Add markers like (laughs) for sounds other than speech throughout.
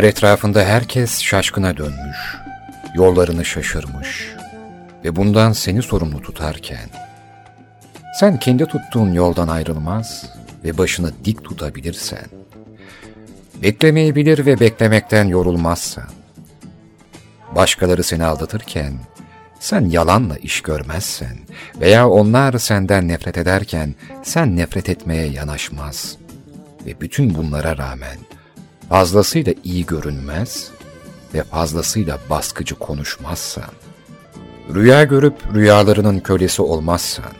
Eğer etrafında herkes şaşkına dönmüş, yollarını şaşırmış ve bundan seni sorumlu tutarken, sen kendi tuttuğun yoldan ayrılmaz ve başını dik tutabilirsen, beklemeyi ve beklemekten yorulmazsan, başkaları seni aldatırken, sen yalanla iş görmezsen veya onlar senden nefret ederken sen nefret etmeye yanaşmaz ve bütün bunlara rağmen fazlasıyla iyi görünmez ve fazlasıyla baskıcı konuşmazsan, rüya görüp rüyalarının kölesi olmazsan,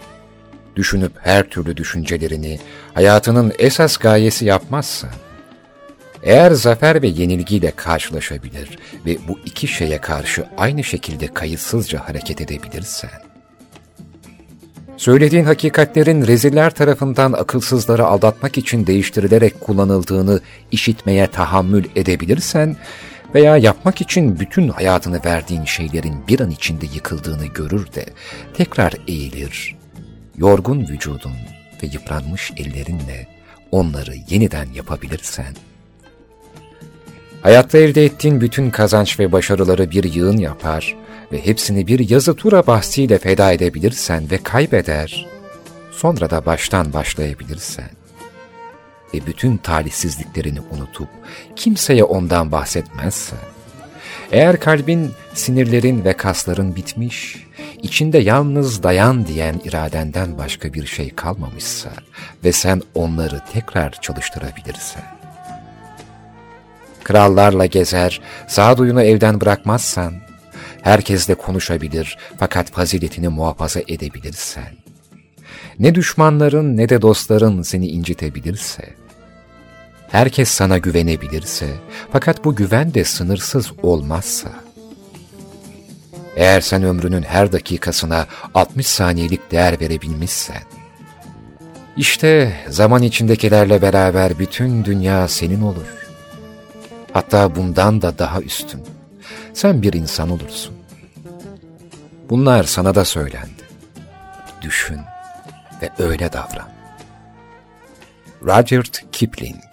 düşünüp her türlü düşüncelerini hayatının esas gayesi yapmazsan, eğer zafer ve yenilgiyle karşılaşabilir ve bu iki şeye karşı aynı şekilde kayıtsızca hareket edebilirsen, söylediğin hakikatlerin reziller tarafından akılsızları aldatmak için değiştirilerek kullanıldığını işitmeye tahammül edebilirsen veya yapmak için bütün hayatını verdiğin şeylerin bir an içinde yıkıldığını görür de tekrar eğilir, yorgun vücudun ve yıpranmış ellerinle onları yeniden yapabilirsen, hayatta elde ettiğin bütün kazanç ve başarıları bir yığın yapar ve hepsini bir yazı tura bahsiyle feda edebilirsen ve kaybeder, sonra da baştan başlayabilirsen. Ve bütün talihsizliklerini unutup kimseye ondan bahsetmezsen, eğer kalbin, sinirlerin ve kasların bitmiş, içinde yalnız dayan diyen iradenden başka bir şey kalmamışsa ve sen onları tekrar çalıştırabilirsen, krallarla gezer, sağduyunu evden bırakmazsan, herkesle konuşabilir fakat faziletini muhafaza edebilirsen, ne düşmanların ne de dostların seni incitebilirse, herkes sana güvenebilirse fakat bu güven de sınırsız olmazsa, eğer sen ömrünün her dakikasına 60 saniyelik değer verebilmişsen, işte zaman içindekilerle beraber bütün dünya senin olur. Hatta bundan da daha üstün. Sen bir insan olursun. Bunlar sana da söylendi. Düşün ve öyle davran. Rudyard Kipling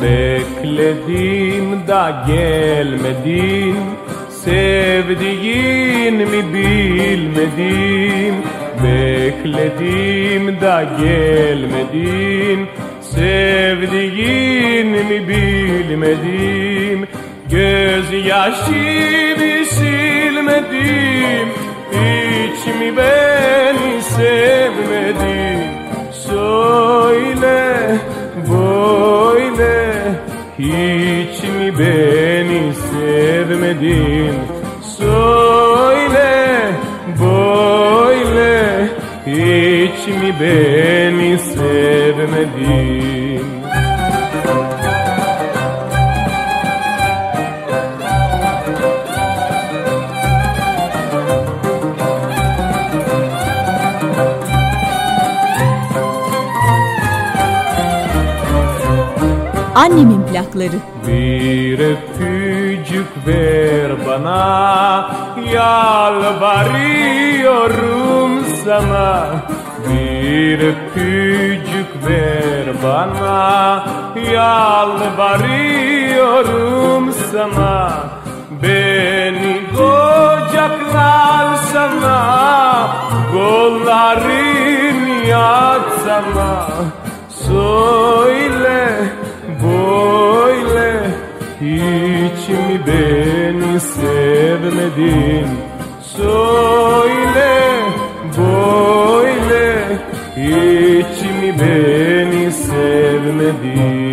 Bekledim da gelmedin? Sevdiğin mi bilmedim Bekledim da gelmedin. Sevdiğin mi bilmedim Göz yaşını silmedim Hiç mi beni sevmedin? Söyle böyle Hiç beni sevmedin. Söyle böyle Hiç mi beni sevmedin? Annemin plakları Bir öpücük ver bana. Yalvarıyorum sana. Bir öpücük ver bana. Yalvarıyorum sana. Beni kocaklar sana. Kolların yatsana. Söyle böyle hiç mi beni sevmedin? Söyle böyle. Hiç mi beni sevmedin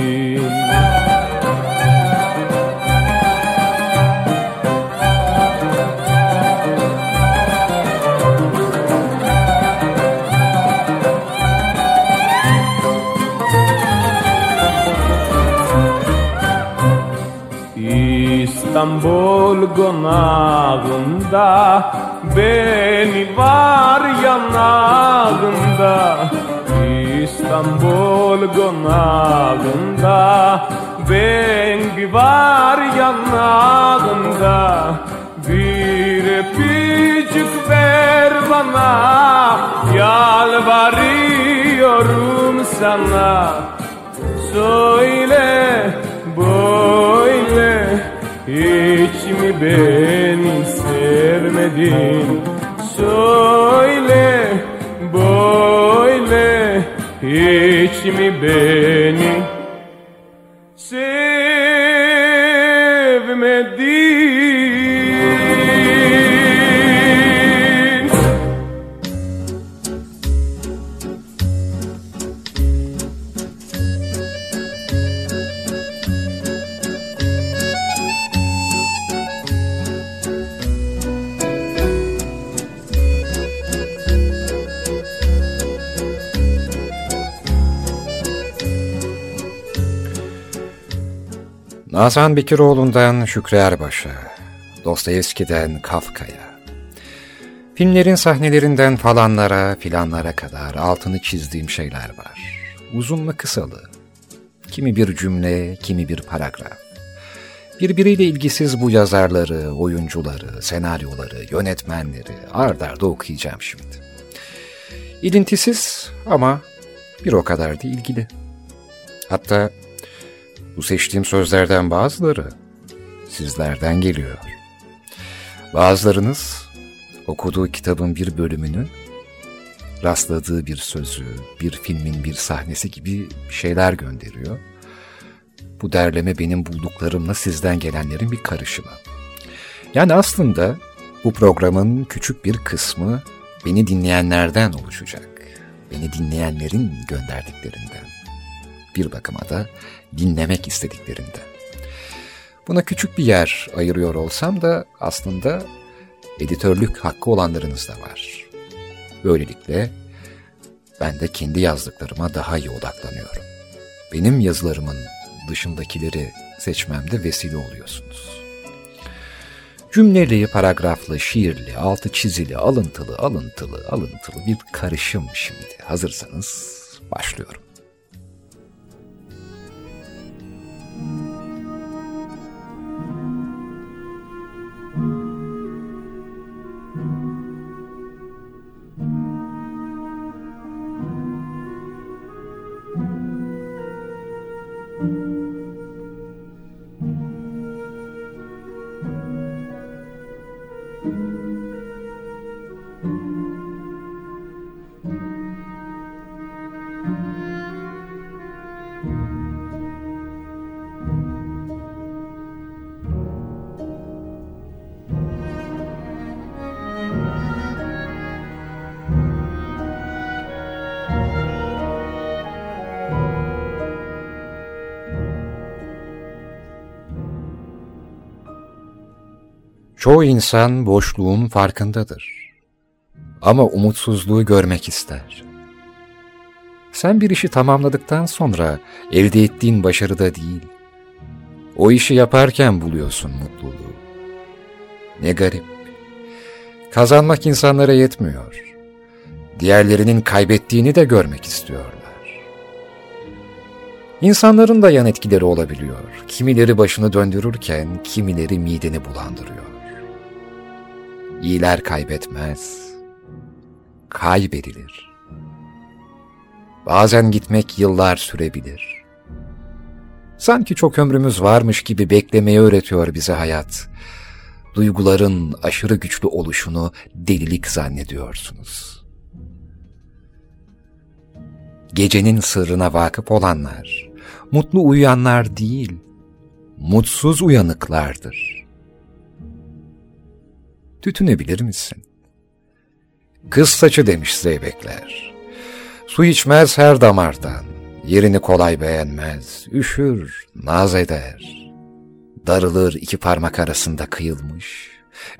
İstanbul konağında Beni var yanağında. İstanbul konağında Beni var yanağında. Bir öpücük ver bana Yalvarıyorum sana. Söyle böyle hiç mi beni sevmedin? Söyle böyle hiç mi beni Nazan Bekiroğlu'ndan Şükrü Erbaş'a, Dostoyevski'den Kafka'ya, filmlerin sahnelerinden falanlara filanlara kadar altını çizdiğim şeyler var. Uzunlu kısalı, kimi bir cümle, kimi bir paragraf. Birbiriyle ilgisiz bu yazarları, oyuncuları, senaryoları, yönetmenleri ard arda okuyacağım şimdi. İlintisiz ama bir o kadar da ilgili. Hatta bu seçtiğim sözlerden bazıları sizlerden geliyor. Bazılarınız okuduğu kitabın bir bölümünü, rastladığı bir sözü, bir filmin bir sahnesi gibi şeyler gönderiyor. Bu derleme benim bulduklarımla sizden gelenlerin bir karışımı. Yani aslında bu programın küçük bir kısmı beni dinleyenlerden oluşacak. Beni dinleyenlerin gönderdiklerinden. Bir bakıma da dinlemek istediklerinden. Buna küçük bir yer ayırıyor olsam da aslında editörlük hakkı olanlarınız da var. Böylelikle ben de kendi yazdıklarıma daha iyi odaklanıyorum. Benim yazılarımın dışındakileri seçmemde vesile oluyorsunuz. Cümleli, paragraflı, şiirli, altı çizili, alıntılı, alıntılı, alıntılı bir karışım şimdi. Hazırsanız başlıyorum. Çoğu insan boşluğun farkındadır. Ama umutsuzluğu görmek ister. Sen bir işi tamamladıktan sonra elde ettiğin başarıda değil, o işi yaparken buluyorsun mutluluğu. Ne garip. Kazanmak insanlara yetmiyor. Diğerlerinin kaybettiğini de görmek istiyorlar. İnsanların da yan etkileri olabiliyor. Kimileri başını döndürürken kimileri mideni bulandırıyor. İyiler kaybetmez, kaybedilir. Bazen gitmek yıllar sürebilir. Sanki çok ömrümüz varmış gibi beklemeyi öğretiyor bize hayat. Duyguların aşırı güçlü oluşunu delilik zannediyorsunuz. Gecenin sırrına vakıf olanlar, mutlu uyuyanlar değil, mutsuz uyanıklardır. Tütünebilir misin? Kız saçı demiş zeybekler. Su içmez her damardan, yerini kolay beğenmez, üşür, naz eder. Darılır iki parmak arasında kıyılmış.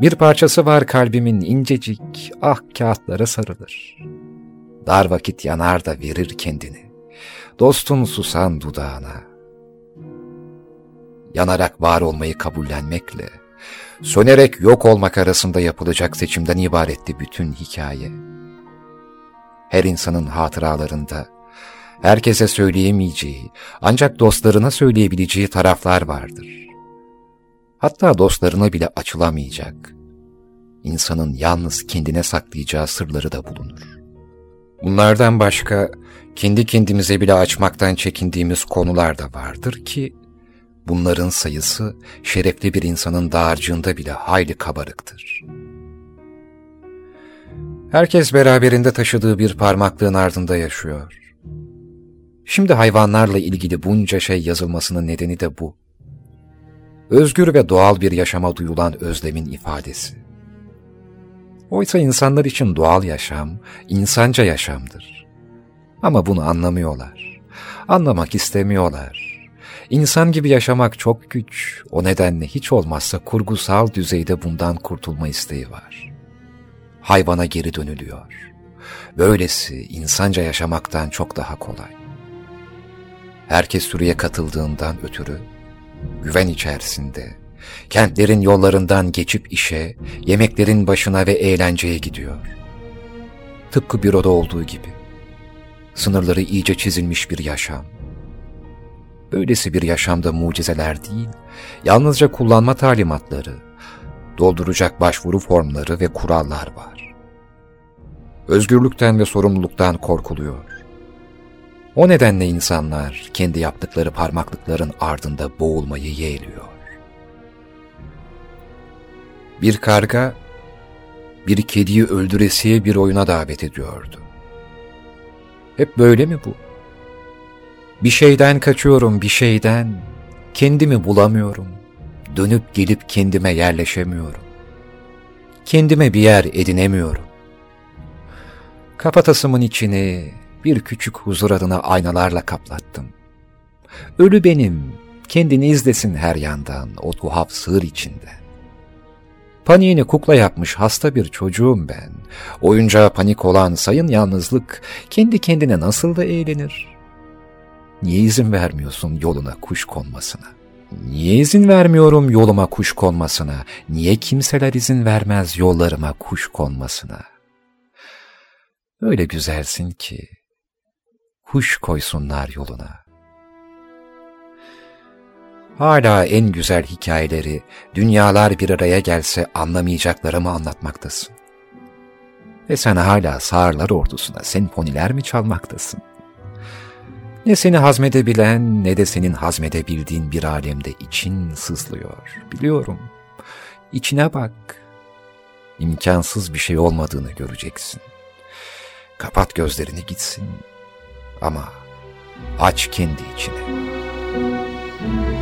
Bir parçası var kalbimin incecik, ah kağıtlara sarılır. Dar vakit yanar da verir kendini. Dostun susan dudağına. Yanarak var olmayı kabullenmekle sönerek yok olmak arasında yapılacak seçimden ibaretti bütün hikaye. Her insanın hatıralarında, herkese söyleyemeyeceği, ancak dostlarına söyleyebileceği taraflar vardır. Hatta dostlarına bile açılamayacak, insanın yalnız kendine saklayacağı sırları da bulunur. Bunlardan başka, kendi kendimize bile açmaktan çekindiğimiz konular da vardır ki, bunların sayısı şerefli bir insanın dağarcığında bile hayli kabarıktır. Herkes beraberinde taşıdığı bir parmaklığın ardında yaşıyor. Şimdi hayvanlarla ilgili bunca şey yazılmasının nedeni de bu. Özgür ve doğal bir yaşama duyulan özlemin ifadesi. Oysa insanlar için doğal yaşam, insanca yaşamdır. Ama bunu anlamıyorlar. Anlamak istemiyorlar. İnsan gibi yaşamak çok güç. O nedenle hiç olmazsa kurgusal düzeyde bundan kurtulma isteği var. Hayvana geri dönülüyor. Böylesi insanca yaşamaktan çok daha kolay. Herkes sürüye katıldığından ötürü güven içerisinde, kentlerin yollarından geçip işe, yemeklerin başına ve eğlenceye gidiyor. Tıpkı büroda olduğu gibi. Sınırları iyice çizilmiş bir yaşam. Böylesi bir yaşamda mucizeler değil, yalnızca kullanma talimatları, dolduracak başvuru formları ve kurallar var. Özgürlükten ve sorumluluktan korkuluyor. O nedenle insanlar kendi yaptıkları parmaklıkların ardında boğulmayı yeğliyor. Bir karga, bir kediyi öldüresiye bir oyuna davet ediyordu. Hep böyle mi bu? Bir şeyden kaçıyorum, bir şeyden. Kendimi bulamıyorum. Dönüp gelip kendime yerleşemiyorum. Kendime bir yer edinemiyorum. Kafatasımın içini bir küçük huzur adına aynalarla kaplattım. Ölü benim, kendini izlesin her yandan o tuhaf sığır içinde. Paniğini kukla yapmış hasta bir çocuğum ben. Oyuncağa panik olan sayın yalnızlık kendi kendine nasıl da eğlenir? Niye izin vermiyorsun yoluna kuş konmasına? Niye izin vermiyorum yoluma kuş konmasına? Niye kimseler izin vermez yollarıma kuş konmasına? Öyle güzelsin ki kuş koysunlar yoluna. Hala en güzel hikayeleri dünyalar bir araya gelse anlamayacaklarımı anlatmaktasın. Ve sen hala sağırlar ordusuna senfoniler mi çalmaktasın? Ne seni hazmedebilen ne de senin hazmedebildiğin bir alemde için sızlıyor. Biliyorum. İçine bak. İmkansız bir şey olmadığını göreceksin. Kapat gözlerini gitsin. Ama aç kendi içine. görür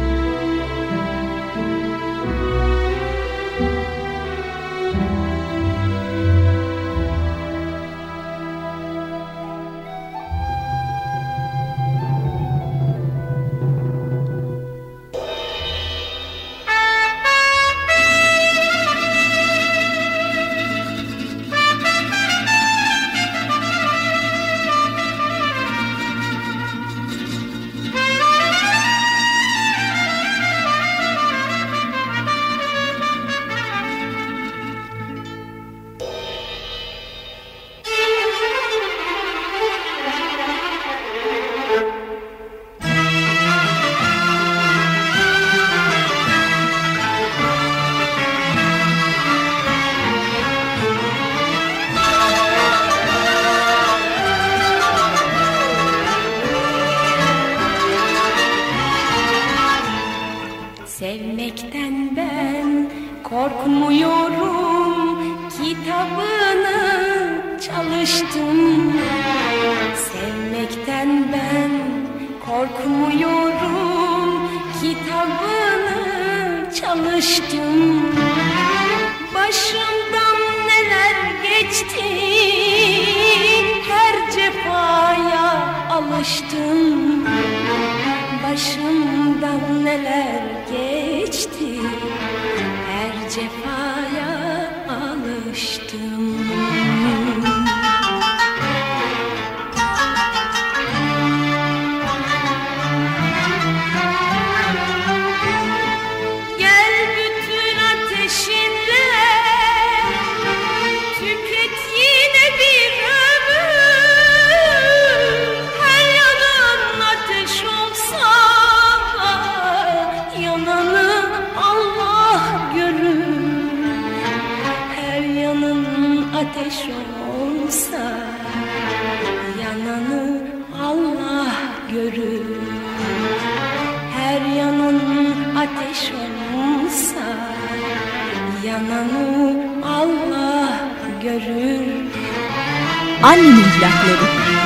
Annemin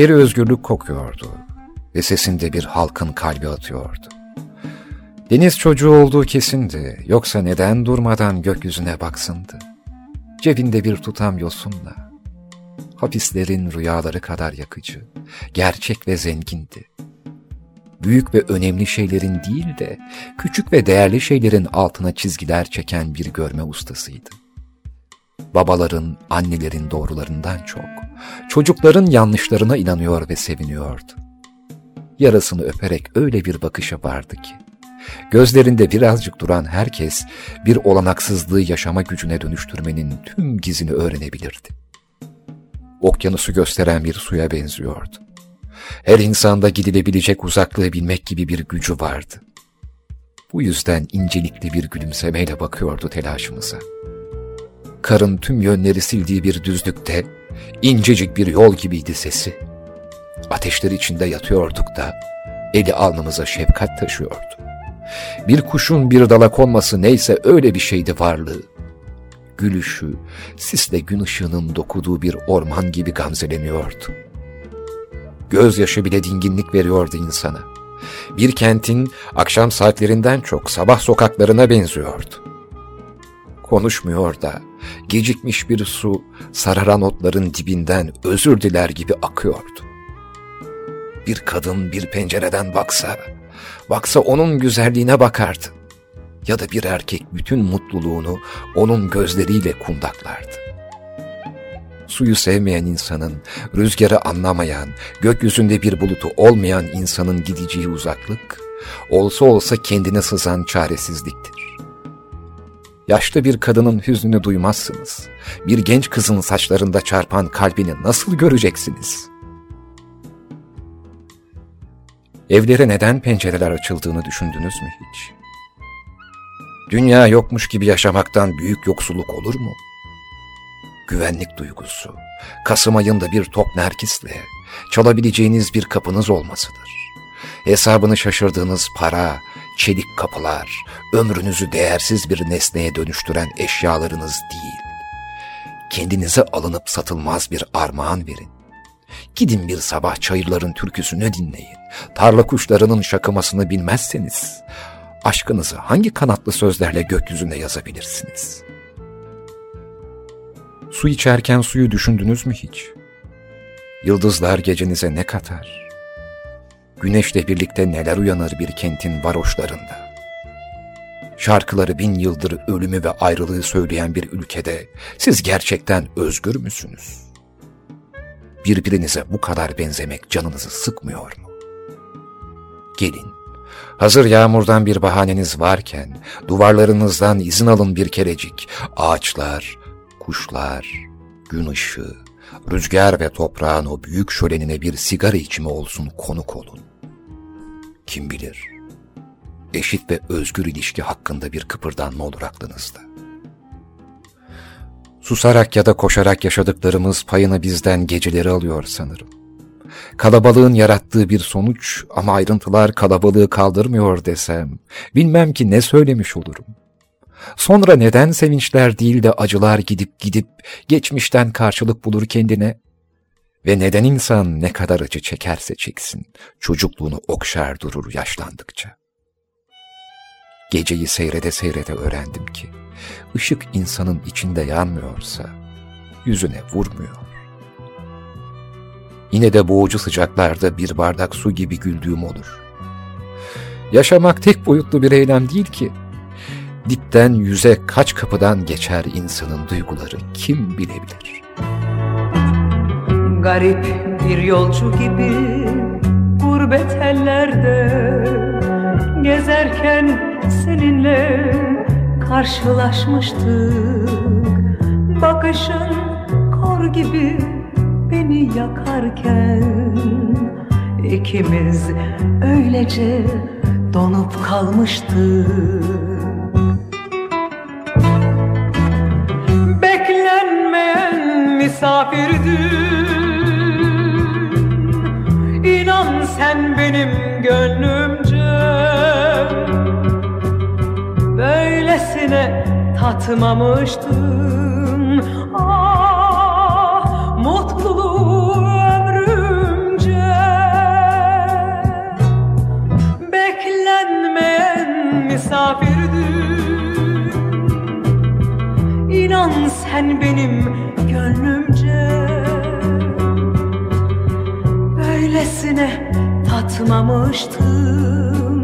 Teri özgürlük kokuyordu ve sesinde bir halkın kalbi atıyordu. Deniz çocuğu olduğu kesindi, yoksa neden durmadan gökyüzüne baksındı? Cebinde bir tutam yosunla. Hapislerin rüyaları kadar yakıcı, gerçek ve zengindi. Büyük ve önemli şeylerin değil de küçük ve değerli şeylerin altına çizgiler çeken bir görme ustasıydı. Babaların, annelerin doğrularından çok, çocukların yanlışlarına inanıyor ve seviniyordu. Yarasını öperek öyle bir bakışa vardı ki, gözlerinde birazcık duran herkes bir olanaksızlığı yaşama gücüne dönüştürmenin tüm gizini öğrenebilirdi. Okyanusu gösteren bir suya benziyordu. Her insanda gidilebilecek uzaklığı bilmek gibi bir gücü vardı. Bu yüzden incelikli bir gülümsemeyle bakıyordu telaşımıza. Karın tüm yönleri sildiği bir düzlükte incecik bir yol gibiydi sesi. Ateşler içinde yatıyorduk da eli alnımıza şefkat taşıyordu. Bir kuşun bir dala konması neyse öyle bir şeydi varlığı. Gülüşü, sisle gün ışığının dokuduğu bir orman gibi gamzeleniyordu. Gözyaşı bile dinginlik veriyordu insana. Bir kentin akşam saatlerinden çok sabah sokaklarına benziyordu. Konuşmuyor da gecikmiş bir su sararan otların dibinden özür diler gibi akıyordu. Bir kadın bir pencereden baksa, baksa onun güzelliğine bakardı. Ya da bir erkek bütün mutluluğunu onun gözleriyle kundaklardı. Suyu sevmeyen insanın, rüzgarı anlamayan, gökyüzünde bir bulutu olmayan insanın gideceği uzaklık, olsa olsa kendine sızan çaresizliktir. Yaşlı bir kadının hüznünü duymazsınız. Bir genç kızın saçlarında çarpan kalbini nasıl göreceksiniz? Evlere neden pencereler açıldığını düşündünüz mü hiç? Dünya yokmuş gibi yaşamaktan büyük yoksulluk olur mu? Güvenlik duygusu, Kasım ayında bir top nerkisle, çalabileceğiniz bir kapınız olmasıdır. Hesabını şaşırdığınız para, çelik kapılar, ömrünüzü değersiz bir nesneye dönüştüren eşyalarınız değil. Kendinize alınıp satılmaz bir armağan verin. Gidin bir sabah çayırların türküsünü dinleyin. Tarla kuşlarının şakımasını bilmezseniz, aşkınızı hangi kanatlı sözlerle gökyüzüne yazabilirsiniz? Su içerken suyu düşündünüz mü hiç? Yıldızlar gecenize ne katar? Güneşle birlikte neler uyanır bir kentin varoşlarında? Şarkıları bin yıldır ölümü ve ayrılığı söyleyen bir ülkede siz gerçekten özgür müsünüz? Birbirinize bu kadar benzemek canınızı sıkmıyor mu? Gelin, hazır yağmurdan bir bahaneniz varken duvarlarınızdan izin alın bir kerecik. Ağaçlar, kuşlar, gün ışığı, rüzgar ve toprağın o büyük şölenine bir sigara içimi olsun konuk olun. Kim bilir, eşit ve özgür ilişki hakkında bir kıpırdanma olur aklınızda. Susarak ya da koşarak yaşadıklarımız payını bizden geceleri alıyor sanırım. Kalabalığın yarattığı bir sonuç ama ayrıntılar kalabalığı kaldırmıyor desem, bilmem ki ne söylemiş olurum. Sonra neden sevinçler değil de acılar gidip gidip geçmişten karşılık bulur kendine? Ve neden insan ne kadar acı çekerse çeksin, çocukluğunu okşar durur yaşlandıkça? Geceyi seyrede seyrede öğrendim ki, ışık insanın içinde yanmıyorsa, yüzüne vurmuyor. Yine de boğucu sıcaklarda bir bardak su gibi güldüğüm olur. Yaşamak tek boyutlu bir eylem değil ki, dipten yüze kaç kapıdan geçer insanın duyguları kim bilebilir? Garip bir yolcu gibi gurbet ellerde Gezerken seninle karşılaşmıştık. Bakışın kor gibi beni yakarken ikimiz öylece donup kalmıştık. Misafirdin sen benim gönlümce. Böylesine tatmamıştım. Ah mutluluğu ömrümce. Beklenmeyen misafirdin İnan sen benim gönlümce Böylesine tatmamıştım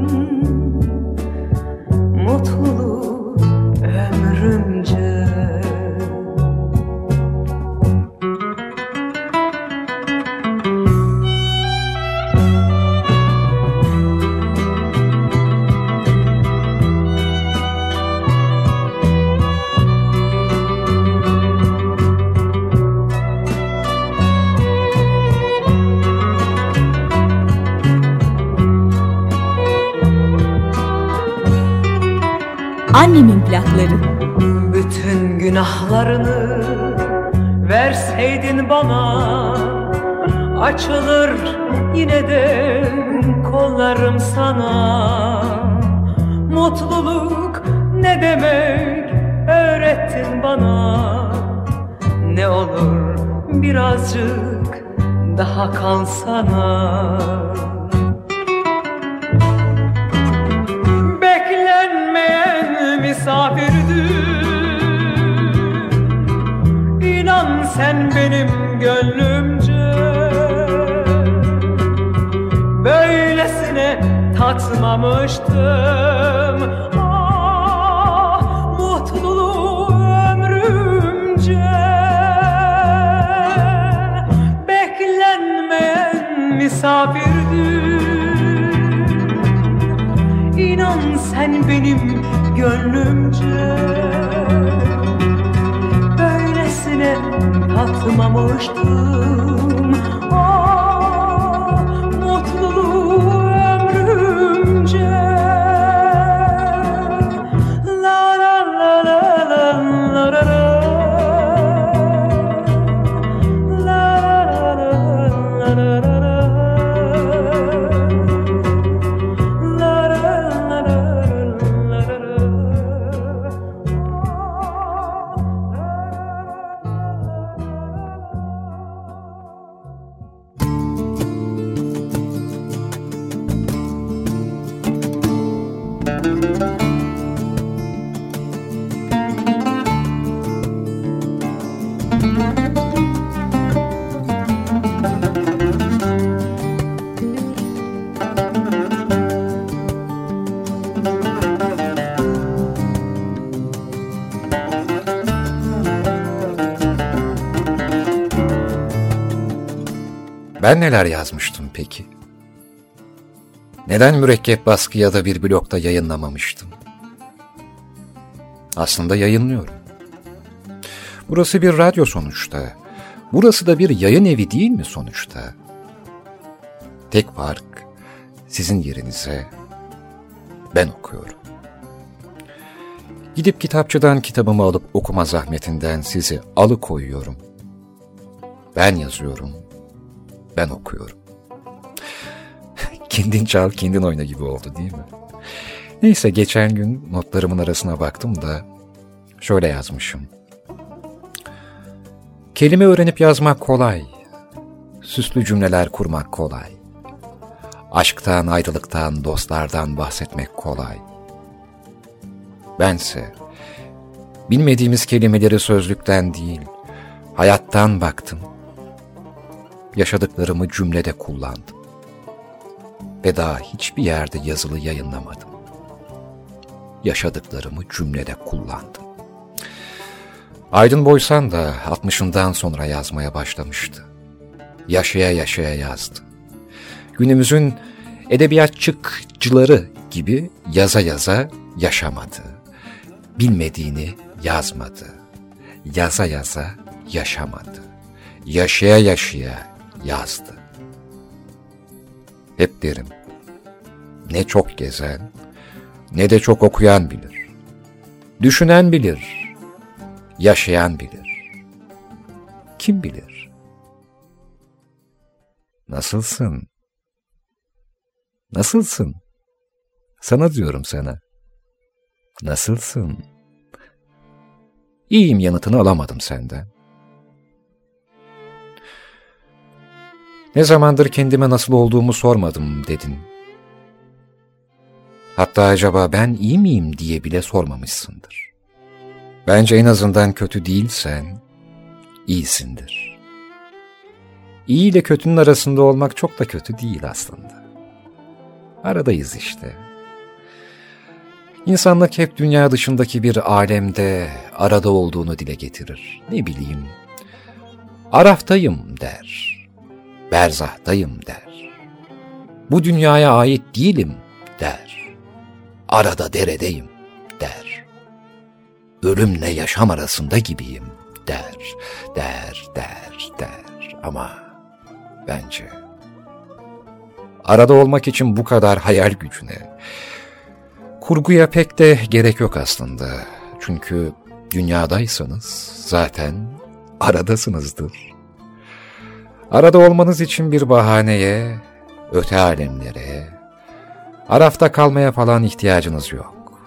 plakları. Bütün günahlarını verseydin bana Açılır yine de kollarım sana. Mutluluk ne demek öğrettin bana. Ne olur birazcık daha kalsana misafirdin İnan sen benim gönlümce. Böylesine tatmamıştım. Ah mutluluğu ömrümce. Beklenmeyen misafirdin İnan sen benim gönlümce. Böylesine tatmamıştım Ben neler yazmıştım peki? Neden mürekkep baskı ya da bir blokta yayınlamamıştım? Aslında yayınlıyorum. Burası bir radyo sonuçta. Burası da bir yayın evi değil mi sonuçta? Tek fark sizin yerinize ben okuyorum. Gidip kitapçıdan kitabımı alıp okuma zahmetinden sizi alıkoyuyorum. Ben yazıyorum, ben okuyorum. kendin çal, kendin oyna gibi oldu değil mi? Neyse geçen gün notlarımın arasına baktım da şöyle yazmışım. Kelime öğrenip yazmak kolay. Süslü cümleler kurmak kolay. Aşktan, ayrılıktan, dostlardan bahsetmek kolay. Bense bilmediğimiz kelimeleri sözlükten değil, hayattan baktım. Yaşadıklarımı cümlede kullandım. Ve daha hiçbir yerde yazılı yayınlamadım. Yaşadıklarımı cümlede kullandım. Aydın Boysan da 60'ından sonra yazmaya başlamıştı. Yaşaya yaşaya yazdı. Günümüzün edebiyatçıkçıları gibi yaza yaza yaşamadı. Bilmediğini yazmadı. Yaza yaza yaşamadı. Yaşaya yaşaya yazdı. Hep derim, ne çok gezen, ne de çok okuyan bilir. Düşünen bilir, yaşayan bilir. Kim bilir? Nasılsın? Nasılsın? Sana diyorum sana. Nasılsın? İyiyim yanıtını alamadım senden. Ne zamandır kendime nasıl olduğumu sormadım dedin. Hatta acaba ben iyi miyim diye bile sormamışsındır. Bence en azından kötü değilsen iyisindir. İyi ile kötünün arasında olmak çok da kötü değil aslında. Aradayız işte. İnsanlık hep dünya dışındaki bir alemde arada olduğunu dile getirir. Ne bileyim, Araftayım der, berzahtayım der. Bu dünyaya ait değilim der. Arada deredeyim der ölümle yaşam arasında gibiyim der, der, der, der ama bence arada olmak için bu kadar hayal gücüne, kurguya pek de gerek yok aslında. Çünkü dünyadaysanız zaten aradasınızdır. Arada olmanız için bir bahaneye, öte alemlere, arafta kalmaya falan ihtiyacınız yok.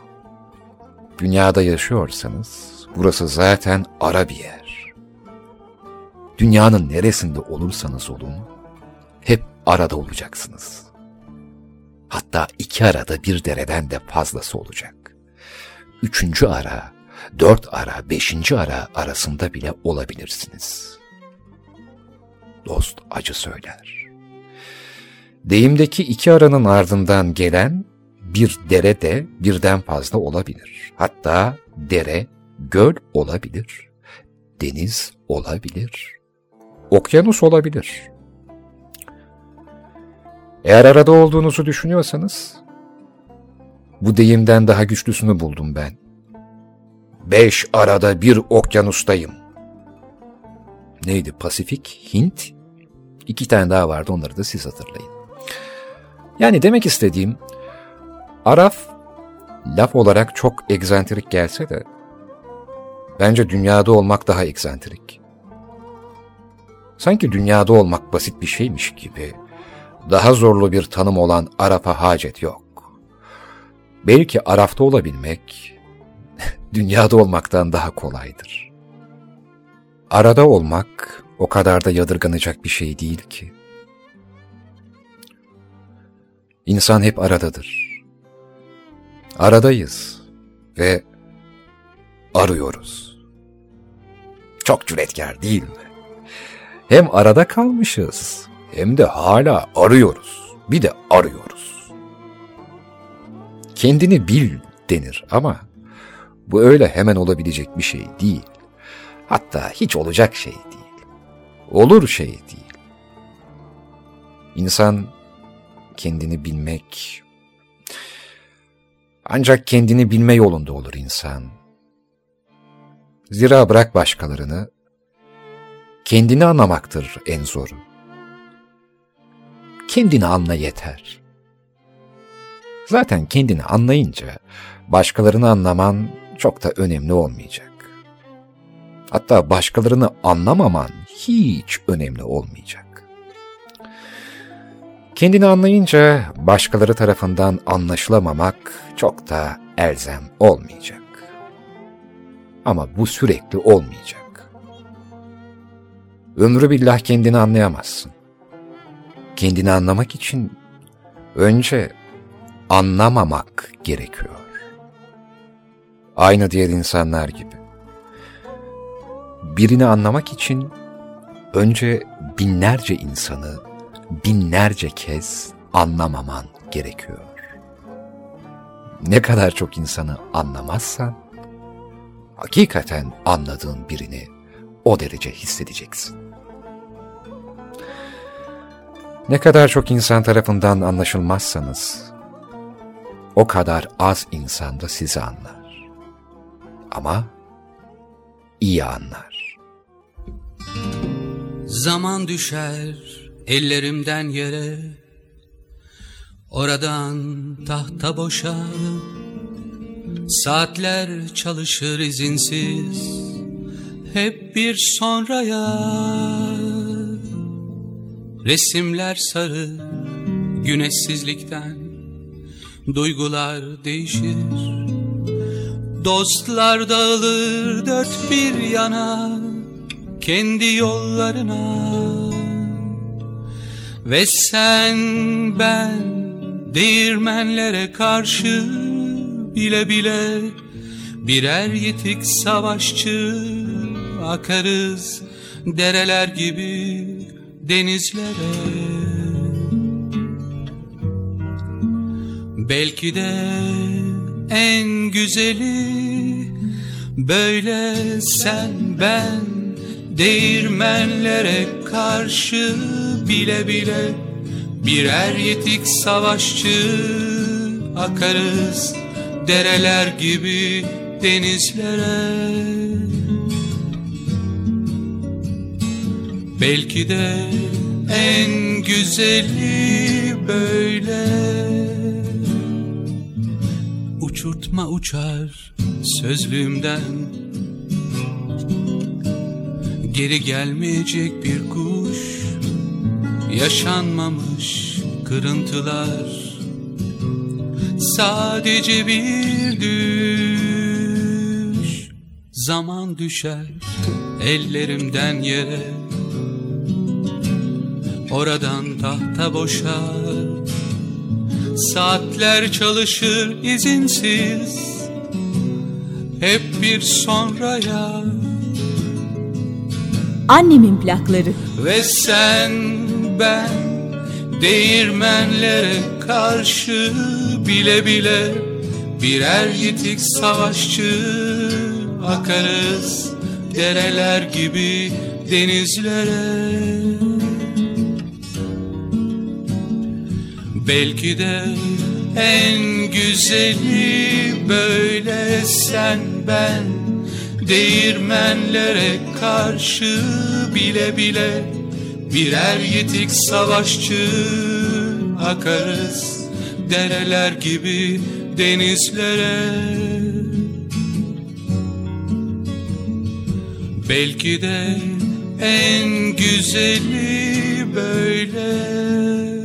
Dünyada yaşıyorsanız burası zaten ara bir yer. Dünyanın neresinde olursanız olun hep arada olacaksınız. Hatta iki arada bir dereden de fazlası olacak. Üçüncü ara, dört ara, beşinci ara arasında bile olabilirsiniz. Dost acı söyler. Deyimdeki iki aranın ardından gelen bir dere de birden fazla olabilir. Hatta dere, göl olabilir. Deniz olabilir. Okyanus olabilir. Eğer arada olduğunuzu düşünüyorsanız, bu deyimden daha güçlüsünü buldum ben. Beş arada bir okyanustayım. Neydi? Pasifik, Hint? İki tane daha vardı onları da siz hatırlayın. Yani demek istediğim, Araf, laf olarak çok egzantrik gelse de, bence dünyada olmak daha egzantrik. Sanki dünyada olmak basit bir şeymiş gibi, daha zorlu bir tanım olan Araf'a hacet yok. Belki Araf'ta olabilmek, (laughs) dünyada olmaktan daha kolaydır. Arada olmak o kadar da yadırganacak bir şey değil ki. İnsan hep aradadır aradayız ve arıyoruz. Çok cüretkar değil mi? Hem arada kalmışız hem de hala arıyoruz. Bir de arıyoruz. Kendini bil denir ama bu öyle hemen olabilecek bir şey değil. Hatta hiç olacak şey. Olur şey değil. İnsan kendini bilmek, ancak kendini bilme yolunda olur insan. Zira bırak başkalarını, kendini anlamaktır en zoru. Kendini anla yeter. Zaten kendini anlayınca başkalarını anlaman çok da önemli olmayacak. Hatta başkalarını anlamaman hiç önemli olmayacak. Kendini anlayınca başkaları tarafından anlaşılamamak çok da elzem olmayacak. Ama bu sürekli olmayacak. Ömrü billah kendini anlayamazsın. Kendini anlamak için önce anlamamak gerekiyor. Aynı diğer insanlar gibi. Birini anlamak için önce binlerce insanı binlerce kez anlamaman gerekiyor. Ne kadar çok insanı anlamazsan, hakikaten anladığın birini o derece hissedeceksin. Ne kadar çok insan tarafından anlaşılmazsanız, o kadar az insan da sizi anlar. Ama iyi anlar. Zaman düşer ellerimden yere. Oradan tahta boşa Saatler çalışır izinsiz. Hep bir sonraya Resimler sarı güneşsizlikten. Duygular değişir Dostlar dağılır dört bir yana Kendi yollarına. Ve sen ben Değirmenlere karşı Bile bile Birer yetik savaşçı Akarız dereler gibi denizlere. Belki de en güzeli böyle sen ben değirmenlere karşı bile bile birer yetik savaşçı akarız. Dereler gibi denizlere. Belki de en güzeli böyle. Uçurtma uçar sözlüğümden Geri gelmeyecek bir kuş. Yaşanmamış kırıntılar. Sadece bir düş. Zaman düşer ellerimden yere. Oradan tahta boşar. Saatler çalışır izinsiz. Hep bir sonraya Annemin plakları. Ve sen ben Değirmenlere karşı bile bile Birer yitik savaşçı Akarız dereler gibi denizlere Belki de en güzeli böyle sen ben Değirmenlere karşı bile bile Birer yitik savaşçı Akarız. Dereler gibi denizlere. Belki de en güzeli böyle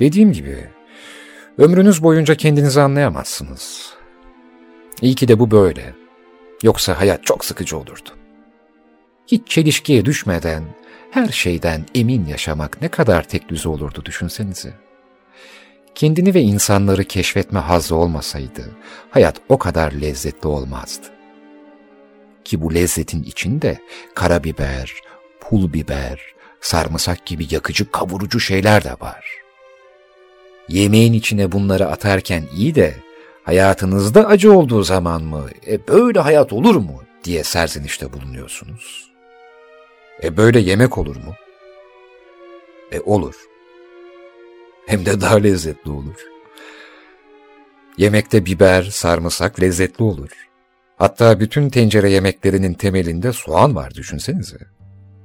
Dediğim gibi, ömrünüz boyunca kendinizi anlayamazsınız. İyi ki de bu böyle. Yoksa hayat çok sıkıcı olurdu. Hiç çelişkiye düşmeden, her şeyden emin yaşamak ne kadar tek düze olurdu düşünsenize. Kendini ve insanları keşfetme hazzı olmasaydı, hayat o kadar lezzetli olmazdı. Ki bu lezzetin içinde karabiber, pul biber, sarımsak gibi yakıcı kavurucu şeyler de var. Yemeğin içine bunları atarken iyi de, hayatınızda acı olduğu zaman mı, e böyle hayat olur mu diye serzenişte bulunuyorsunuz. E böyle yemek olur mu? E olur. Hem de daha lezzetli olur. Yemekte biber, sarımsak lezzetli olur. Hatta bütün tencere yemeklerinin temelinde soğan var düşünsenize.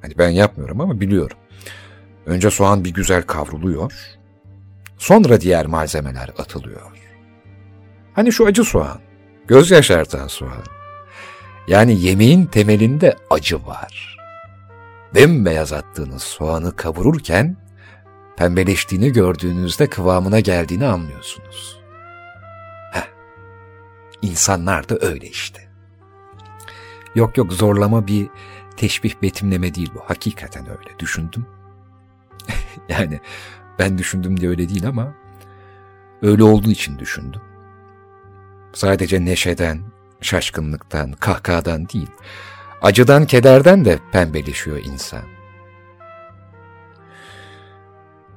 Hani ben yapmıyorum ama biliyorum. Önce soğan bir güzel kavruluyor. Sonra diğer malzemeler atılıyor. Hani şu acı soğan, göz yaşartan soğan. Yani yemeğin temelinde acı var. Bembeyaz attığınız soğanı kavururken pembeleştiğini gördüğünüzde kıvamına geldiğini anlıyorsunuz. Heh, insanlar da öyle işte. Yok yok zorlama bir teşbih betimleme değil bu. Hakikaten öyle düşündüm. (laughs) yani ben düşündüm diye öyle değil ama öyle olduğu için düşündüm. Sadece neşeden, şaşkınlıktan, kahkahadan değil, acıdan, kederden de pembeleşiyor insan.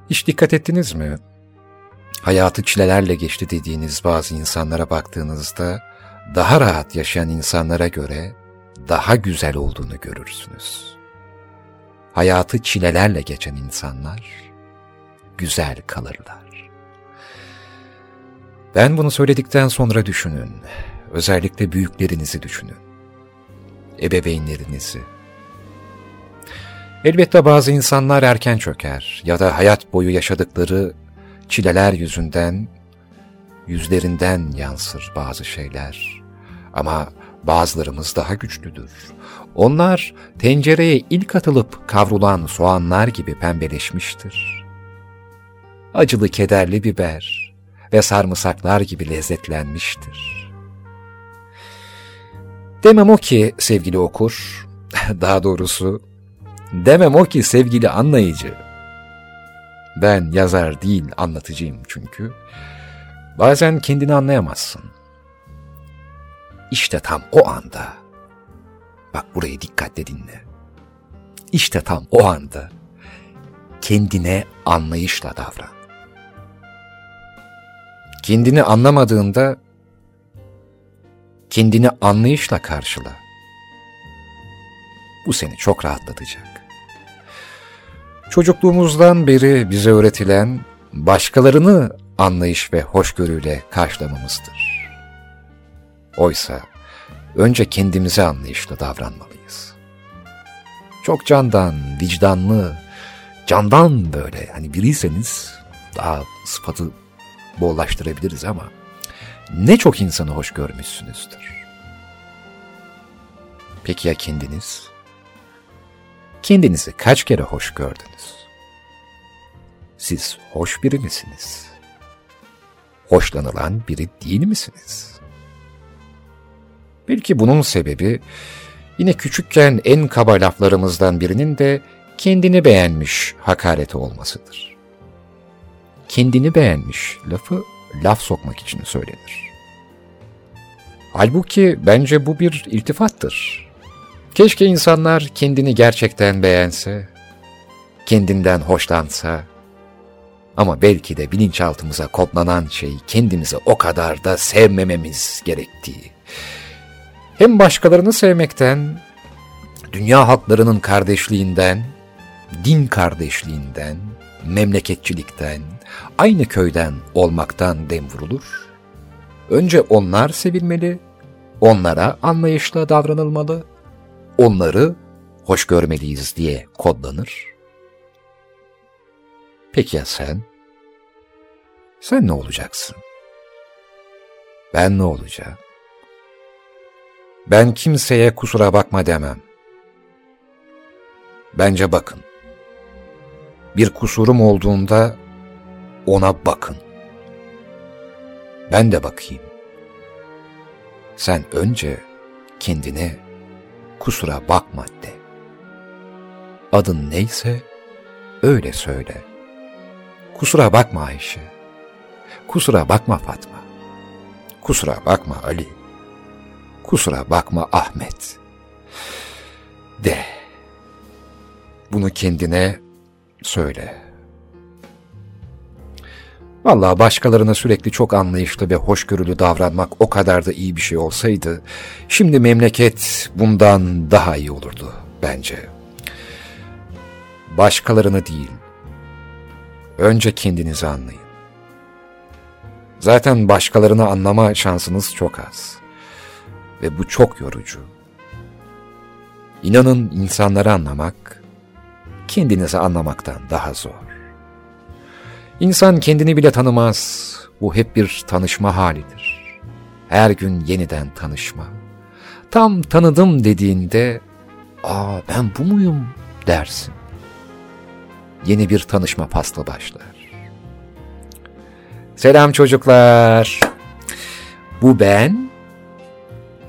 Hiç dikkat ettiniz mi? Hayatı çilelerle geçti dediğiniz bazı insanlara baktığınızda daha rahat yaşayan insanlara göre daha güzel olduğunu görürsünüz. Hayatı çilelerle geçen insanlar güzel kalırlar. Ben bunu söyledikten sonra düşünün. Özellikle büyüklerinizi düşünün. Ebeveynlerinizi. Elbette bazı insanlar erken çöker ya da hayat boyu yaşadıkları çileler yüzünden yüzlerinden yansır bazı şeyler. Ama bazılarımız daha güçlüdür. Onlar tencereye ilk atılıp kavrulan soğanlar gibi pembeleşmiştir. Acılı kederli biber ve sarımsaklar gibi lezzetlenmiştir. Demem o ki sevgili okur, (laughs) daha doğrusu demem o ki sevgili anlayıcı. Ben yazar değil anlatıcıyım çünkü. Bazen kendini anlayamazsın. İşte tam o anda, bak burayı dikkatle dinle. İşte tam o anda kendine anlayışla davran. Kendini anlamadığında kendini anlayışla karşıla. Bu seni çok rahatlatacak. Çocukluğumuzdan beri bize öğretilen başkalarını anlayış ve hoşgörüyle karşılamamızdır. Oysa önce kendimize anlayışla davranmalıyız. Çok candan, vicdanlı, candan böyle hani biriyseniz daha sıfatı bollaştırabiliriz ama ne çok insanı hoş görmüşsünüzdür. Peki ya kendiniz? Kendinizi kaç kere hoş gördünüz? Siz hoş biri misiniz? Hoşlanılan biri değil misiniz? Belki bunun sebebi yine küçükken en kaba laflarımızdan birinin de kendini beğenmiş hakareti olmasıdır. Kendini beğenmiş lafı laf sokmak için söylenir. Halbuki bence bu bir iltifattır. Keşke insanlar kendini gerçekten beğense, kendinden hoşlansa, ama belki de bilinçaltımıza kodlanan şey kendimizi o kadar da sevmememiz gerektiği. Hem başkalarını sevmekten, dünya halklarının kardeşliğinden, din kardeşliğinden, memleketçilikten, aynı köyden olmaktan dem vurulur. Önce onlar sevilmeli, onlara anlayışla davranılmalı, onları hoş görmeliyiz diye kodlanır. Peki ya sen? Sen ne olacaksın? Ben ne olacağım? Ben kimseye kusura bakma demem. Bence bakın. Bir kusurum olduğunda ona bakın. Ben de bakayım. Sen önce kendine kusura bakma de. Adın neyse öyle söyle. Kusura bakma Ayşe. Kusura bakma Fatma. Kusura bakma Ali. Kusura bakma Ahmet. De. Bunu kendine söyle. Vallahi başkalarına sürekli çok anlayışlı ve hoşgörülü davranmak o kadar da iyi bir şey olsaydı, şimdi memleket bundan daha iyi olurdu bence. Başkalarını değil, önce kendinizi anlayın. Zaten başkalarını anlama şansınız çok az. Ve bu çok yorucu. İnanın insanları anlamak, kendinizi anlamaktan daha zor. İnsan kendini bile tanımaz. Bu hep bir tanışma halidir. Her gün yeniden tanışma. Tam tanıdım dediğinde, ''Aa ben bu muyum?'' dersin. Yeni bir tanışma faslı başlar. Selam çocuklar. Bu ben,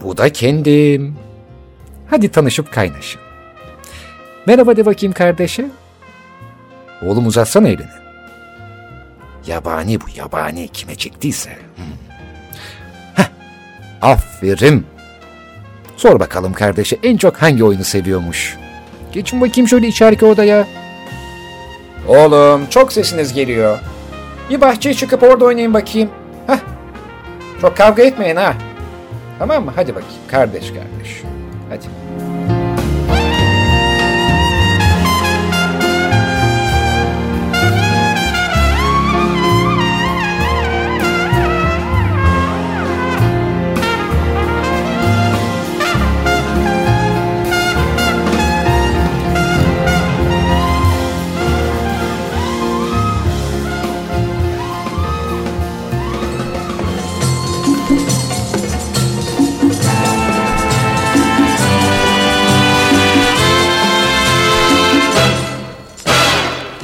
bu da kendim. Hadi tanışıp kaynaşın. Merhaba de bakayım kardeşe. Oğlum uzatsana elini. Yabani bu yabani kime çektiyse. Hmm. Heh, aferin. Sor bakalım kardeşe en çok hangi oyunu seviyormuş? Geçin bakayım şöyle içeriki odaya. Oğlum çok sesiniz geliyor. Bir bahçeye çıkıp orada oynayın bakayım. Heh. Çok kavga etmeyin ha. Tamam mı? Hadi bakayım kardeş kardeş. Hadi.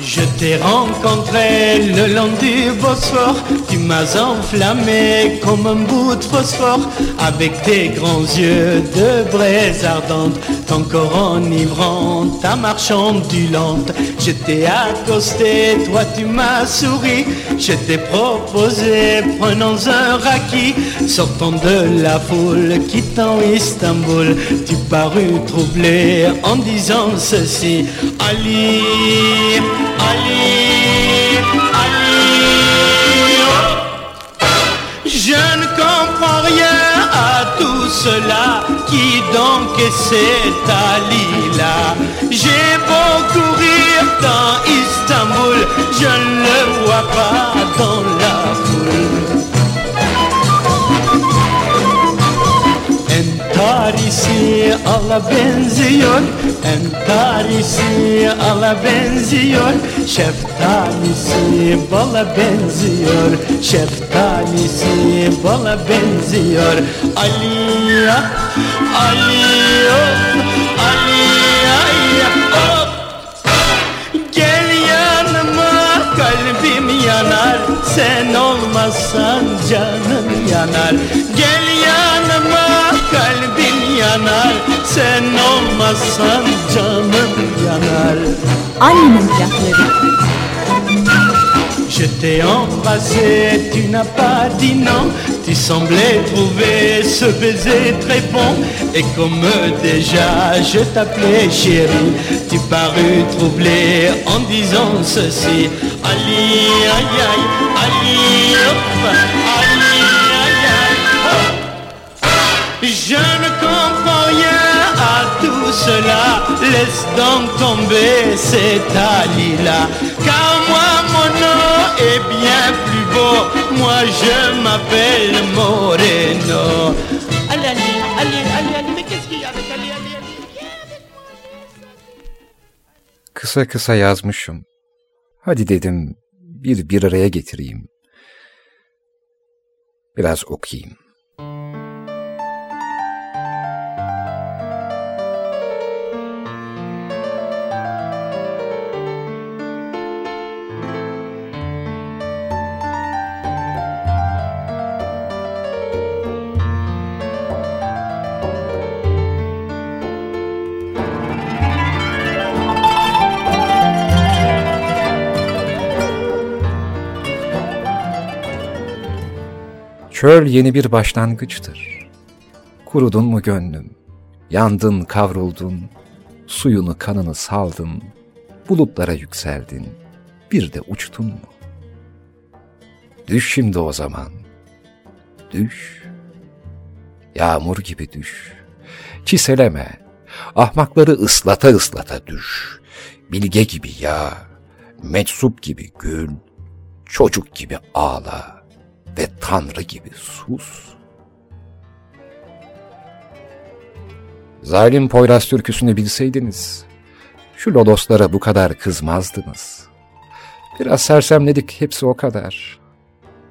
Je t'ai rencontré le long du Bosphore, tu m'as enflammé comme un bout de phosphore, avec tes grands yeux de braise ardente, ton corps enivrant, ta marche ondulante. Je t'ai accosté, toi tu m'as souri, je t'ai proposé, prenons un raki, sortons de la foule, quittant Istanbul, tu parus troublé en disant ceci, Ali, Ali, Ali. Je ne comprends rien à tout cela. Qui donc est cet Ali-là J'ai beau courir dans Istanbul, je ne le vois pas dans la foule. Entarisi ala benziyor. Entarisi ala benziyor. Şeftalisi bala benziyor. Şeftalisi bala benziyor. Ali ah, Ali oh, Ali oh. Kalbim yanar Sen olmazsan canım yanar. Gel yanıma kalbim yanar Sen olmazsan canım yanar. Annemin plakları. Je t'ai embrassé, tu n'as pas dit non Tu semblais trouver ce baiser très bon. Et comme déjà je t'appelais chérie Tu parus troublé en disant ceci. Ali, aïe aïe, Ali, hop, Ali, aïe aïe, hop. Je ne comprends rien à tout cela. Laisse donc tomber cet Ali-là. Car moi mon nom est bien plus beau Moi je m'appelle Moreno Ali, Ali, Ali, Ali, Ali Mais qu'est-ce qu'il y a avec Ali, Ali, Ali Kısa kısa yazmışım. Hadi dedim bir bir araya getireyim. Biraz okuyayım. Çöl yeni bir başlangıçtır. Kurudun mu gönlüm, yandın kavruldun, suyunu kanını saldın, bulutlara yükseldin, bir de uçtun mu? Düş şimdi o zaman, düş, yağmur gibi düş, çiseleme, ahmakları ıslata ıslata düş, bilge gibi yağ, meczup gibi gül, çocuk gibi ağla ve tanrı gibi sus. Zalim Poyraz türküsünü bilseydiniz, şu lodoslara bu kadar kızmazdınız. Biraz sersemledik hepsi o kadar.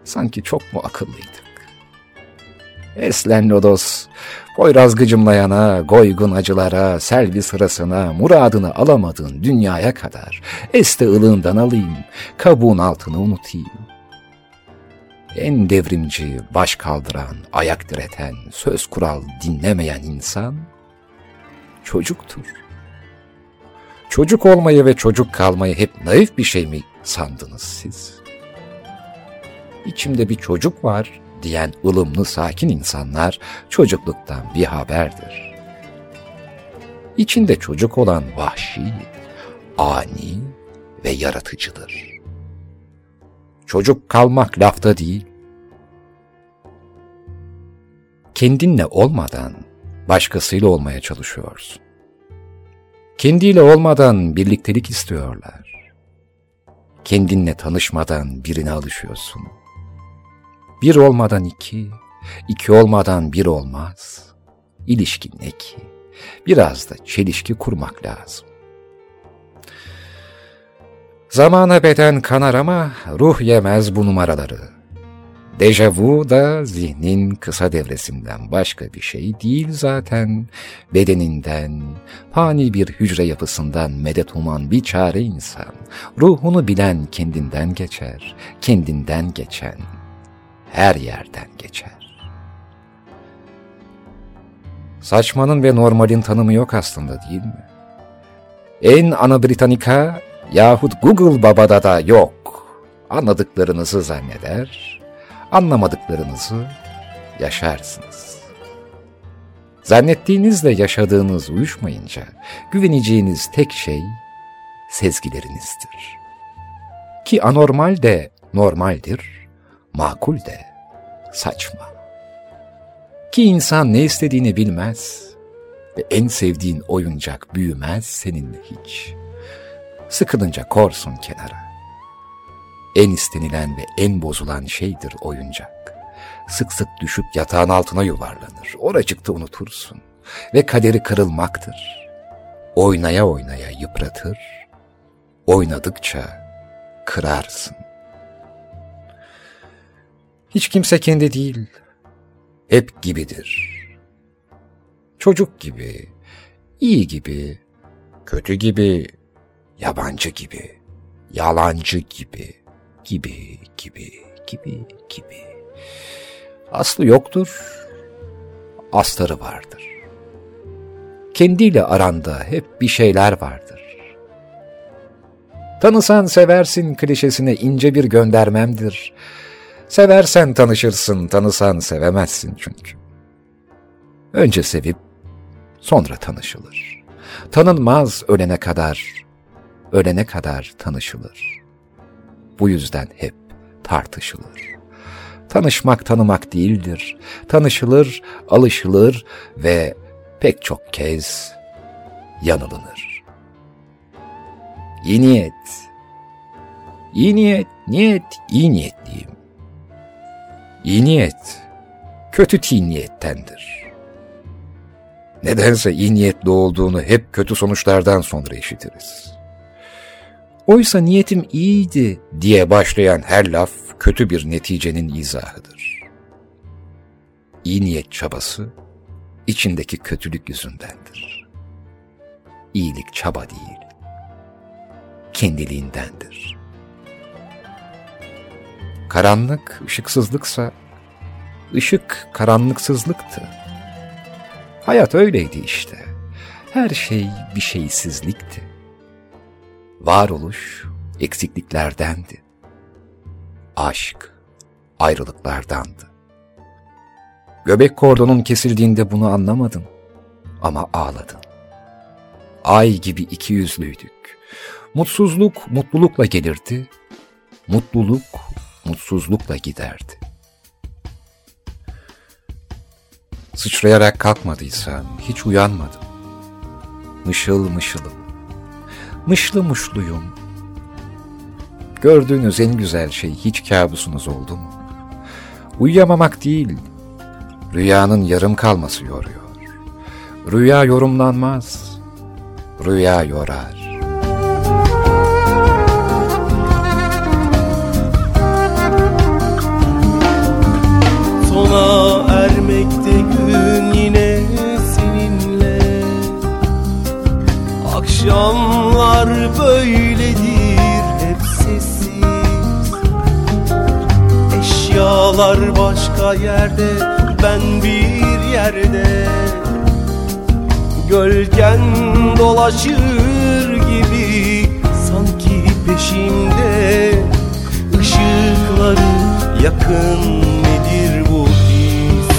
Sanki çok mu akıllıydık? Eslen lodos, Poyraz gıcımlayana, goygun acılara, selvi sırasına, muradını alamadığın dünyaya kadar, este ılığından alayım, kabuğun altını unutayım. En devrimci, baş kaldıran, ayak direten, söz kural dinlemeyen insan, çocuktur. Çocuk olmayı ve çocuk kalmayı hep naif bir şey mi sandınız siz? İçimde bir çocuk var diyen ılımlı sakin insanlar çocukluktan bir haberdir. İçinde çocuk olan vahşi, ani ve yaratıcıdır. Çocuk kalmak lafta değil. Kendinle olmadan başkasıyla olmaya çalışıyorsun. Kendiyle olmadan birliktelik istiyorlar. Kendinle tanışmadan birine alışıyorsun. Bir olmadan iki, iki olmadan bir olmaz. İlişki ne ki? Biraz da çelişki kurmak lazım. Zamana beden kanar ama ruh yemez bu numaraları. Dejavu da zihnin kısa devresinden başka bir şey değil zaten. Bedeninden, fani bir hücre yapısından medet uman bir çare insan. Ruhunu bilen kendinden geçer, kendinden geçen her yerden geçer. Saçmanın ve normalin tanımı yok aslında değil mi? En ana Britannica yahut Google Baba'da da yok. Anladıklarınızı zanneder, anlamadıklarınızı yaşarsınız. Zannettiğinizle yaşadığınız uyuşmayınca güveneceğiniz tek şey sezgilerinizdir. Ki anormal de normaldir, makul de saçma. Ki insan ne istediğini bilmez ve en sevdiğin oyuncak büyümez seninle hiç. Sıkılınca korsun kenara. En istenilen ve en bozulan şeydir oyuncak. Sık sık düşüp yatağın altına yuvarlanır. Oracıkta unutursun. Ve kaderi kırılmaktır. Oynaya oynaya yıpratır. Oynadıkça kırarsın. Hiç kimse kendi değil. Hep gibidir. Çocuk gibi, iyi gibi, kötü gibi, yabancı gibi, yalancı gibi, gibi, gibi, gibi, gibi. Aslı yoktur, astarı vardır. Kendiyle aranda hep bir şeyler vardır. Tanısan seversin klişesine ince bir göndermemdir. Seversen tanışırsın, tanısan sevemezsin çünkü. Önce sevip sonra tanışılır. Tanınmaz ölene kadar, ölene kadar tanışılır. Bu yüzden hep tartışılır. Tanışmak tanımak değildir. Tanışılır, alışılır ve pek çok kez yanılınır. İyi niyet. İyi niyet, niyet, iyi niyetliyim. İyi niyet, kötü tin niyettendir. Nedense iyi niyetli olduğunu hep kötü sonuçlardan sonra işitiriz. Oysa niyetim iyiydi diye başlayan her laf kötü bir neticenin izahıdır. İyi niyet çabası içindeki kötülük yüzündendir. İyilik çaba değil, kendiliğindendir. Karanlık ışıksızlıksa, ışık karanlıksızlıktı. Hayat öyleydi işte. Her şey bir şeysizlikti. Varoluş eksikliklerdendi. Aşk ayrılıklardandı. Göbek kordonun kesildiğinde bunu anlamadın ama ağladın. Ay gibi iki yüzlüydük. Mutsuzluk mutlulukla gelirdi, mutluluk mutsuzlukla giderdi. Sıçrayarak kalkmadıysam hiç uyanmadım. Mışıl mışılım. Mışlı muşluyum. Gördüğünüz en güzel şey hiç kabusunuz oldu mu? Uyuyamamak değil, rüyanın yarım kalması yoruyor. Rüya yorumlanmaz, rüya yorar. Akşamlar böyledir hep sessiz. Eşyalar başka yerde ben bir yerde. Gölgen dolaşır gibi sanki peşimde. Işıkları yakın nedir bu his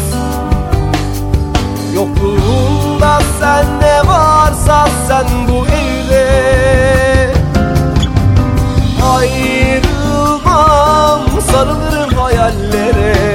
Yokluğunda sen ne varsa sen bu evde. Ayrılmam sarılırım hayallere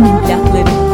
Annemin plakları.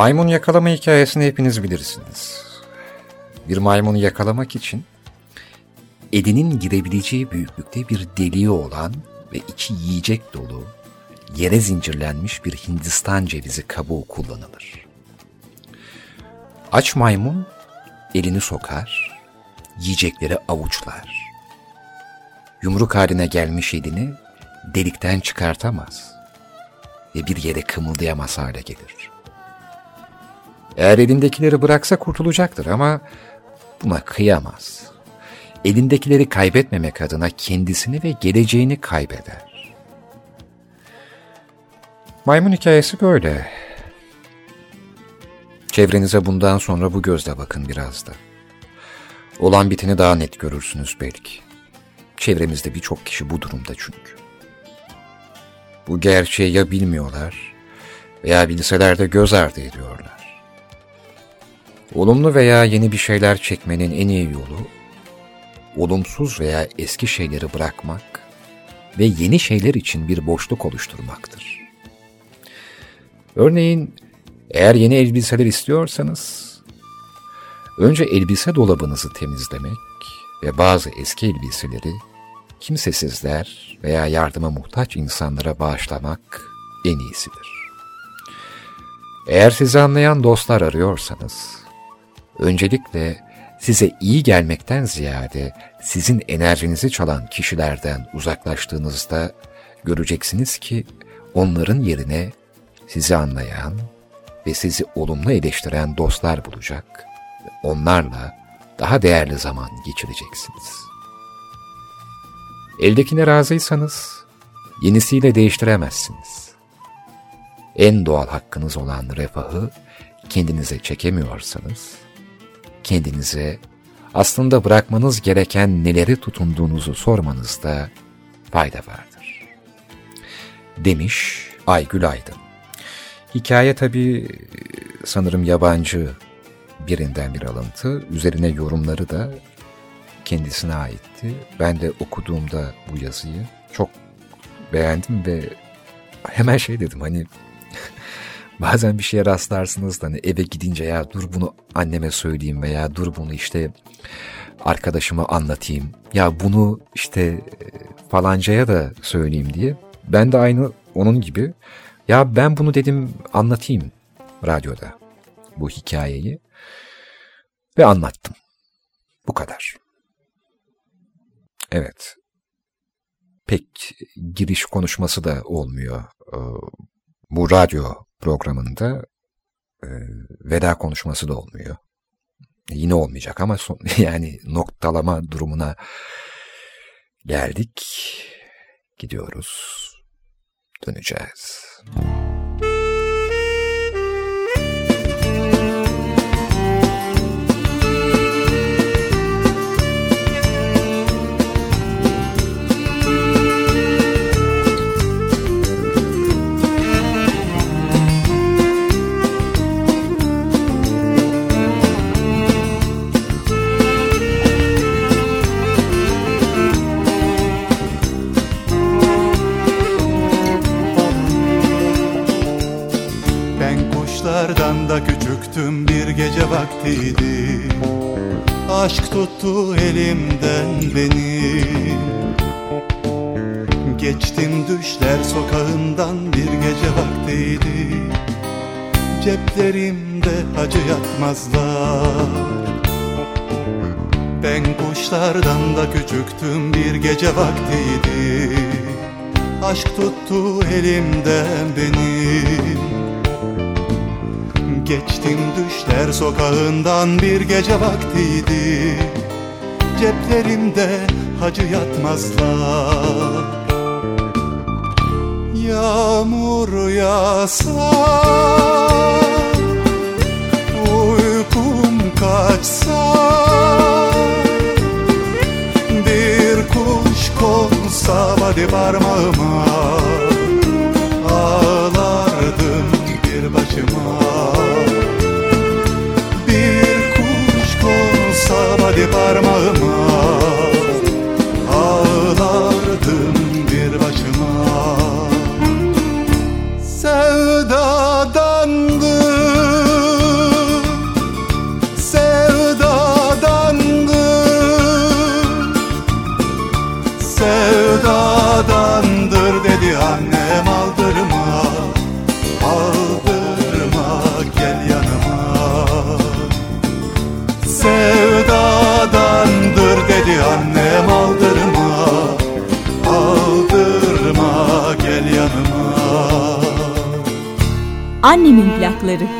Maymun yakalama hikayesini hepiniz bilirsiniz. Bir maymunu yakalamak için elinin girebileceği büyüklükte bir deliği olan ve içi yiyecek dolu, yere zincirlenmiş bir Hindistan cevizi kabuğu kullanılır. Aç maymun elini sokar, yiyecekleri avuçlar. Yumruk haline gelmiş elini delikten çıkartamaz ve bir yere kımıldayamaz hale gelir. Eğer elindekileri bıraksa kurtulacaktır ama buna kıyamaz. Elindekileri kaybetmemek adına kendisini ve geleceğini kaybeder. Maymun hikayesi böyle. Çevrenize bundan sonra bu gözle bakın biraz da. Olan biteni daha net görürsünüz belki. Çevremizde birçok kişi bu durumda çünkü. Bu gerçeği ya bilmiyorlar veya bilseler de göz ardı ediyorlar. Olumlu veya yeni bir şeyler çekmenin en iyi yolu, olumsuz veya eski şeyleri bırakmak ve yeni şeyler için bir boşluk oluşturmaktır. Örneğin, eğer yeni elbiseler istiyorsanız, önce elbise dolabınızı temizlemek ve bazı eski elbiseleri kimsesizler veya yardıma muhtaç insanlara bağışlamak en iyisidir. Eğer sizi anlayan dostlar arıyorsanız, öncelikle size iyi gelmekten ziyade sizin enerjinizi çalan kişilerden uzaklaştığınızda göreceksiniz ki onların yerine sizi anlayan ve sizi olumlu eleştiren dostlar bulacak onlarla daha değerli zaman geçireceksiniz. Eldekine razıysanız yenisiyle değiştiremezsiniz. En doğal hakkınız olan refahı kendinize çekemiyorsanız, kendinize aslında bırakmanız gereken neleri tutunduğunuzu sormanızda fayda vardır. Demiş Aygül Aydın. Hikaye tabi sanırım yabancı birinden bir alıntı. Üzerine yorumları da kendisine aitti. Ben de okuduğumda bu yazıyı çok beğendim ve hemen şey dedim hani bazen bir şeye rastlarsınız da hani eve gidince ya dur bunu anneme söyleyeyim veya dur bunu işte arkadaşıma anlatayım. Ya bunu işte e, falancaya da söyleyeyim diye. Ben de aynı onun gibi ya ben bunu dedim anlatayım radyoda bu hikayeyi ve anlattım. Bu kadar. Evet. Pek giriş konuşması da olmuyor. Ee, bu radyo programında e, veda konuşması da olmuyor. Yine olmayacak ama son, (laughs) yani noktalama durumuna geldik. Gidiyoruz. Döneceğiz. Kuşlardan gece vaktiydi. Aşk tuttu elimden beni. Geçtim düşler sokağından bir gece vaktiydi. Ceplerimde acı yatmazlar Ben kuşlardan da küçüktüm bir gece vaktiydi. Aşk tuttu elimden benim Geçtim düşler sokağından bir gece vaktiydi. Ceplerimde hacı yatmazlar. Yağmur yağsa Uykum kaçsa Bir kuş konsa hadi parmağıma. Ağlardım bir başıma hadi parmağıma Annemin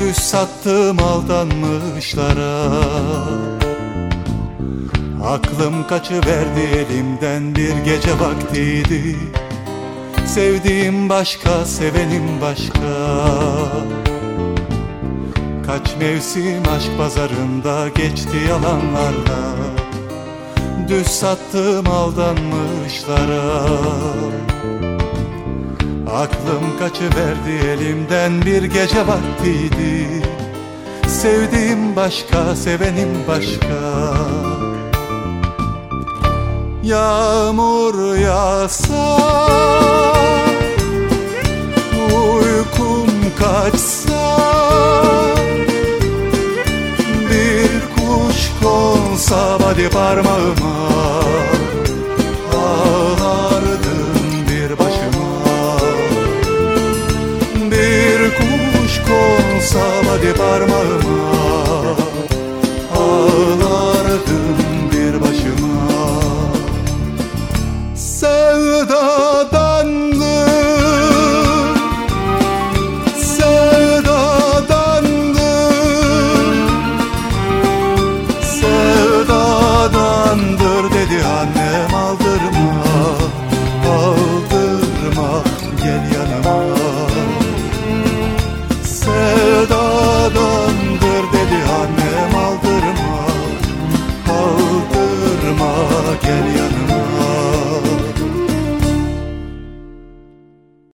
Düz sattım aldanmışlara. Aklım kaçıverdi elimden bir gece vaktiydi. Sevdiğim başka, sevenim başka. Kaç mevsim aşk pazarında geçti yalanlarla. Düz sattım aldanmışlara Aklım kaçıverdi elimden bir gece vaktiydi. Sevdiğim başka, sevenim başka. Yağmur yağsa Uykum kaçsa Bir kuş konsa body parmağıma konsam hadi parmağıma. Ağla.